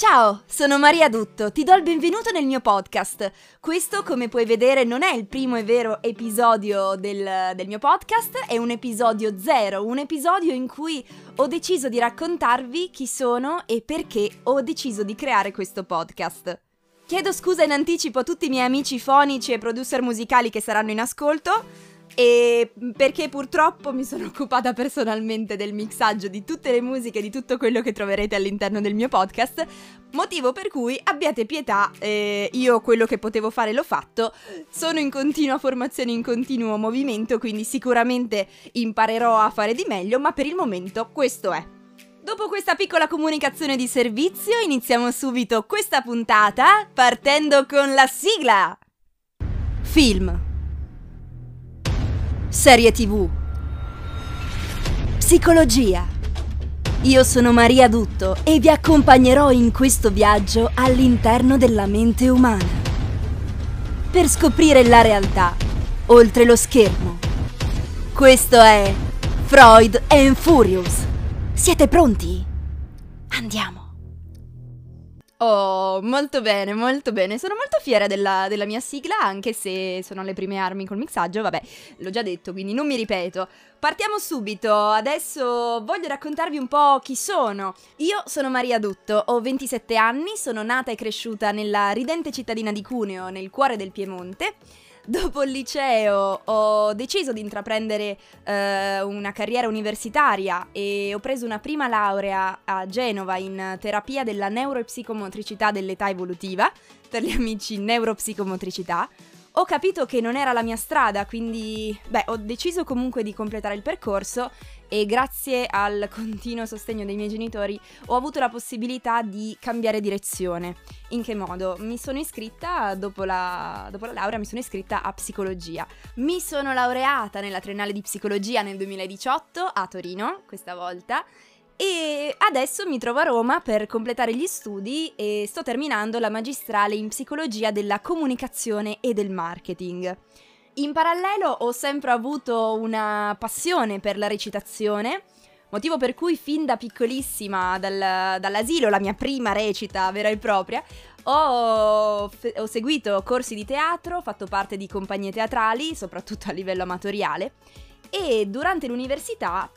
Ciao, sono Maria Dutto, ti do il benvenuto nel mio podcast. Questo, come puoi vedere, non è il primo e vero episodio del, del, mio podcast, è un episodio zero, un episodio in cui ho deciso di raccontarvi chi sono e perché ho deciso di creare questo podcast. Chiedo scusa in anticipo a tutti i miei amici fonici e producer musicali che saranno in ascolto e perché purtroppo mi sono occupata personalmente del mixaggio di tutte le musiche, di tutto quello che troverete all'interno del mio podcast, motivo per cui abbiate pietà, eh, io quello che potevo fare l'ho fatto, sono in continua formazione, in continuo movimento, quindi sicuramente imparerò a fare di meglio, ma per il momento questo è. Dopo questa piccola comunicazione di servizio iniziamo subito questa puntata partendo con la sigla. Film Serie TV. Psicologia. Io sono Maria Dutto e vi accompagnerò in questo viaggio all'interno della mente umana. Per scoprire la realtà, oltre lo schermo. Questo è Freud and Furious. Siete pronti? Andiamo. Oh, molto bene, molto bene. Sono molto fiera della, della, mia sigla, anche se sono alle prime armi col mixaggio. Vabbè, l'ho già detto, quindi non mi ripeto. Partiamo subito. Adesso voglio raccontarvi un po' chi sono. Io sono Maria Dutto, ho 27 anni, sono nata e cresciuta nella ridente cittadina di Cuneo, nel cuore del Piemonte. Dopo il liceo ho deciso di intraprendere eh, una carriera universitaria e ho preso una prima laurea a Genova in terapia della neuropsicomotricità dell'età evolutiva, per gli amici neuropsicomotricità. Ho capito che non era la mia strada, quindi beh, ho deciso comunque di completare il percorso e grazie al continuo sostegno dei miei genitori ho avuto la possibilità di cambiare direzione. In che modo? Mi sono iscritta, dopo la, dopo la laurea, mi sono iscritta a psicologia. Mi sono laureata nella triennale di psicologia nel 2018 a Torino, questa volta, e adesso mi trovo a Roma per completare gli studi e sto terminando la magistrale in psicologia della comunicazione e del marketing. In parallelo ho sempre avuto una passione per la recitazione, motivo per cui fin da piccolissima, dal, dall'asilo, la mia prima recita vera e propria, ho, ho seguito corsi di teatro, fatto parte di compagnie teatrali, soprattutto a livello amatoriale, e durante l'università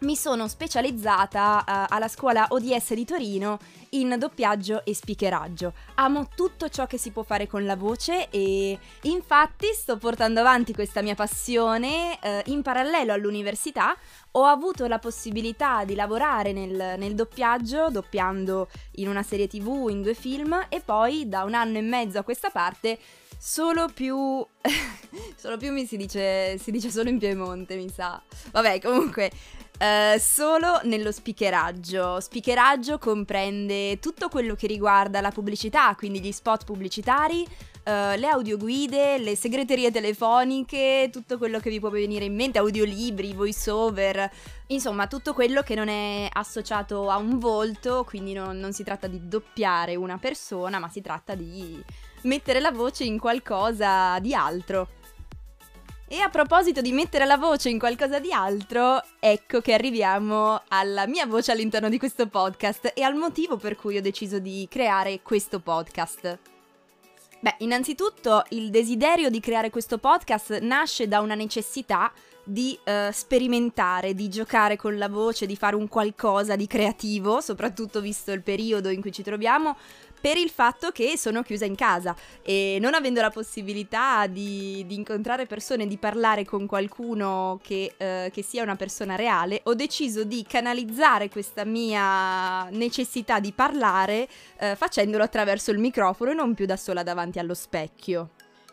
mi sono specializzata uh, alla scuola ODS di Torino in doppiaggio e speakeraggio. Amo tutto ciò che si può fare con la voce e infatti sto portando avanti questa mia passione uh, in parallelo all'università. Ho avuto la possibilità di lavorare nel, nel doppiaggio, doppiando in una serie tv, in due film e poi da un anno e mezzo a questa parte solo più... solo più mi si dice, si dice solo in Piemonte, mi sa. Vabbè, comunque, Uh, solo nello speakeraggio. Speakeraggio comprende tutto quello che riguarda la pubblicità, quindi gli spot pubblicitari, uh, le audioguide, le segreterie telefoniche, tutto quello che vi può venire in mente, audiolibri, voice over, insomma tutto quello che non è associato a un volto, quindi non, non si tratta di doppiare una persona, ma si tratta di mettere la voce in qualcosa di altro. E a proposito di mettere la voce in qualcosa di altro, ecco che arriviamo alla mia voce all'interno di questo podcast e al motivo per cui ho deciso di creare questo podcast. Beh, innanzitutto il desiderio di creare questo podcast nasce da una necessità di uh, sperimentare, di giocare con la voce, di fare un qualcosa di creativo, soprattutto visto il periodo in cui ci troviamo, per il fatto che sono chiusa in casa. E non avendo la possibilità di, di incontrare persone, di parlare con qualcuno che, uh, che sia una persona reale, ho deciso di canalizzare questa mia necessità di parlare uh, facendolo attraverso il microfono e non più da sola davanti allo specchio.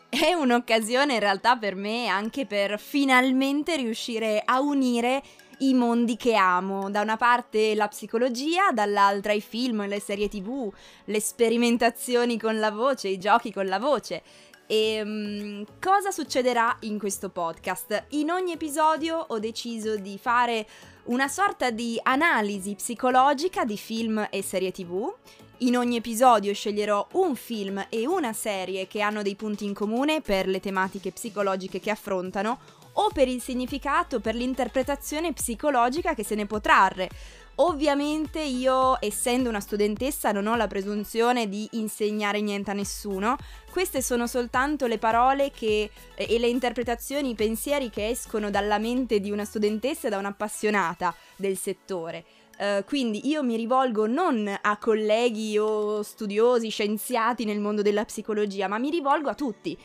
È un'occasione in realtà per me anche per finalmente riuscire a unire i mondi che amo. Da una parte la psicologia, dall'altra i film, le serie tv, le sperimentazioni con la voce, i giochi con la voce. E um, cosa succederà in questo podcast? In ogni episodio ho deciso di fare una sorta di analisi psicologica di film e serie tv in ogni episodio sceglierò un film e una serie che hanno dei punti in comune per le tematiche psicologiche che affrontano o per il significato, per l'interpretazione psicologica che se ne può trarre. Ovviamente io, essendo una studentessa, non ho la presunzione di insegnare niente a nessuno. Queste sono soltanto le parole che, eh, e le interpretazioni, i pensieri che escono dalla mente di una studentessa e da un'appassionata del settore. Uh, quindi io mi rivolgo non a colleghi o studiosi, scienziati nel mondo della psicologia, ma mi rivolgo a tutti.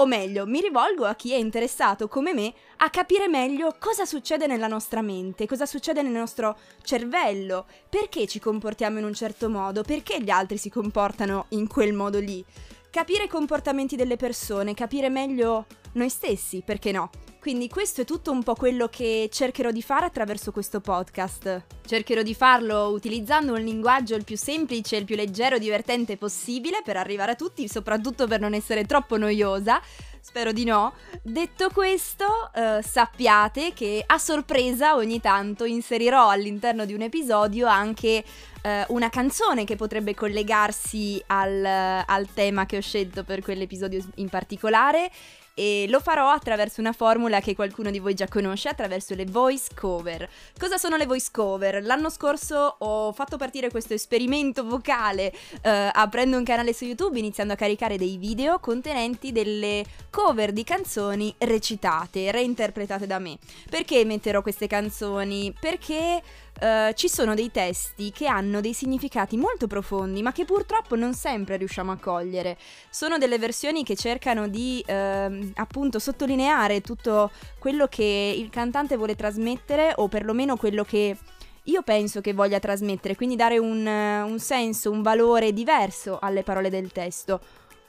O meglio, mi rivolgo a chi è interessato come me a capire meglio cosa succede nella nostra mente, cosa succede nel nostro cervello, perché ci comportiamo in un certo modo, perché gli altri si comportano in quel modo lì. Capire i comportamenti delle persone, capire meglio noi stessi, perché no? Quindi questo è tutto un po' quello che cercherò di fare attraverso questo podcast. Cercherò di farlo utilizzando un linguaggio il più semplice, il più leggero e divertente possibile per arrivare a tutti, soprattutto per non essere troppo noiosa. Spero di no. Detto questo, eh, sappiate che a sorpresa ogni tanto inserirò all'interno di un episodio anche eh, una canzone che potrebbe collegarsi al, al tema che ho scelto per quell'episodio in particolare e lo farò attraverso una formula che qualcuno di voi già conosce, attraverso le voice cover. Cosa sono le voice cover? L'anno scorso ho fatto partire questo esperimento vocale eh, aprendo un canale su YouTube, iniziando a caricare dei video contenenti delle cover di canzoni recitate, reinterpretate da me. Perché metterò queste canzoni? Perché Uh, ci sono dei testi che hanno dei significati molto profondi, ma che purtroppo non sempre riusciamo a cogliere. Sono delle versioni che cercano di uh, appunto sottolineare tutto quello che il cantante vuole trasmettere, o perlomeno quello che io penso che voglia trasmettere, quindi dare un, un senso, un valore diverso alle parole del testo.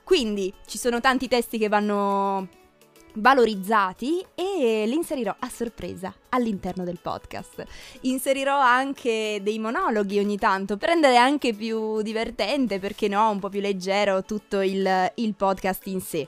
Quindi ci sono tanti testi che vanno valorizzati e li inserirò a sorpresa all'interno del podcast. Inserirò anche dei monologhi ogni tanto per rendere anche più divertente, perché no, un po' più leggero tutto il, il podcast in sé.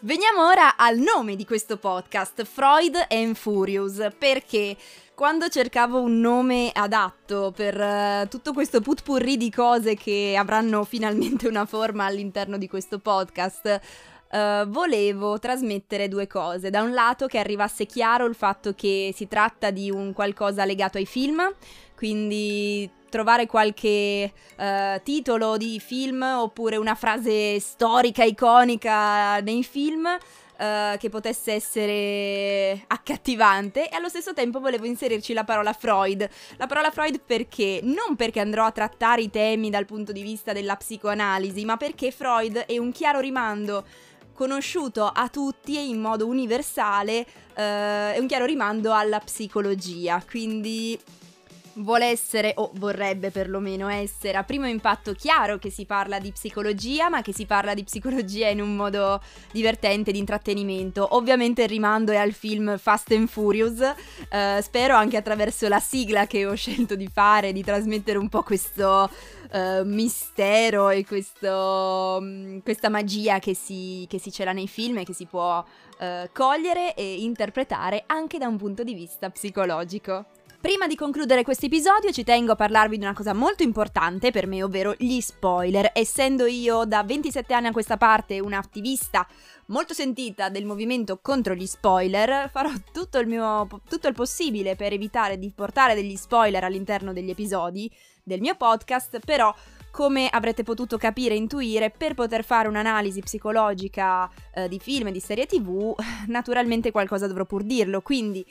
Veniamo ora al nome di questo podcast, Freud and Furious, perché quando cercavo un nome adatto per uh, tutto questo putpurri di cose che avranno finalmente una forma all'interno di questo podcast, Uh, volevo trasmettere due cose. Da un lato che arrivasse chiaro il fatto che si tratta di un qualcosa legato ai film, quindi trovare qualche uh, titolo di film oppure una frase storica, iconica nei film. Uh, che potesse essere accattivante e allo stesso tempo volevo inserirci la parola Freud. La parola Freud perché? Non perché andrò a trattare i temi dal punto di vista della psicoanalisi, ma perché Freud è un chiaro rimando conosciuto a tutti e in modo universale, eh, è un chiaro rimando alla psicologia, quindi vuole essere, o vorrebbe perlomeno essere, a primo impatto chiaro che si parla di psicologia, ma che si parla di psicologia in un modo divertente, di intrattenimento. Ovviamente il rimando è al film Fast and Furious, eh, spero anche attraverso la sigla che ho scelto di fare, di trasmettere un po' questo uh, mistero e questo, um, questa magia che si, che si cela nei film e che si può uh, cogliere e interpretare anche da un punto di vista psicologico. Prima di concludere questo episodio ci tengo a parlarvi di una cosa molto importante per me, ovvero gli spoiler. Essendo io da 27 anni a questa parte un'attivista molto sentita del movimento contro gli spoiler, farò tutto il, mio, tutto il possibile per evitare di portare degli spoiler all'interno degli episodi del mio podcast, però come avrete potuto capire e intuire, per poter fare un'analisi psicologica eh, di film e di serie tv, naturalmente qualcosa dovrò pur dirlo, quindi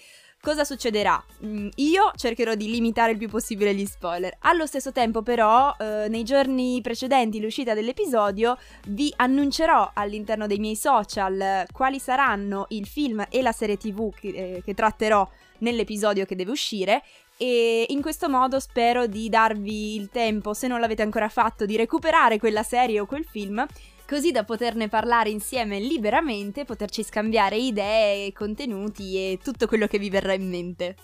cosa succederà? Mm, io cercherò di limitare il più possibile gli spoiler. Allo stesso tempo, però, eh, nei giorni precedenti l'uscita dell'episodio, vi annuncerò all'interno dei miei social quali saranno il film e la serie TV che, eh, che tratterò nell'episodio che deve uscire e in questo modo spero di darvi il tempo, se non l'avete ancora fatto, di recuperare quella serie o quel film, così da poterne parlare insieme liberamente, poterci scambiare idee, contenuti e tutto quello che vi verrà in mente.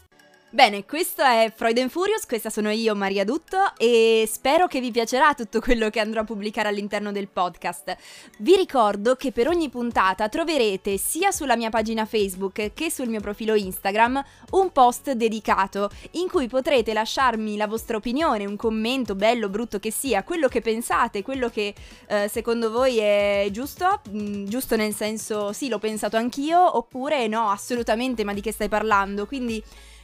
Bene, questo è Freud and Furious, questa sono io, Maria Dutto, e spero che vi piacerà tutto quello che andrò a pubblicare all'interno del podcast. Vi ricordo che per ogni puntata troverete sia sulla mia pagina Facebook che sul mio profilo Instagram un post dedicato in cui potrete lasciarmi la vostra opinione, un commento bello, brutto che sia, quello che pensate, quello che eh, secondo voi è giusto, mm, giusto nel senso sì, l'ho pensato anch'io, oppure no, assolutamente, ma di che stai parlando? Quindi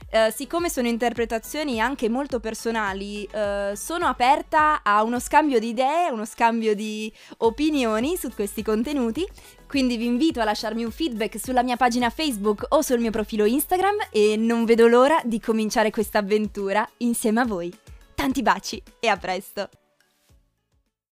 eh, siccome sono interpretazioni anche molto personali, eh, sono aperta a uno scambio di idee, uno scambio di opinioni su questi contenuti. Quindi vi invito a lasciarmi un feedback sulla mia pagina Facebook o sul mio profilo Instagram e non vedo l'ora di cominciare questa avventura insieme a voi. Tanti baci e a presto!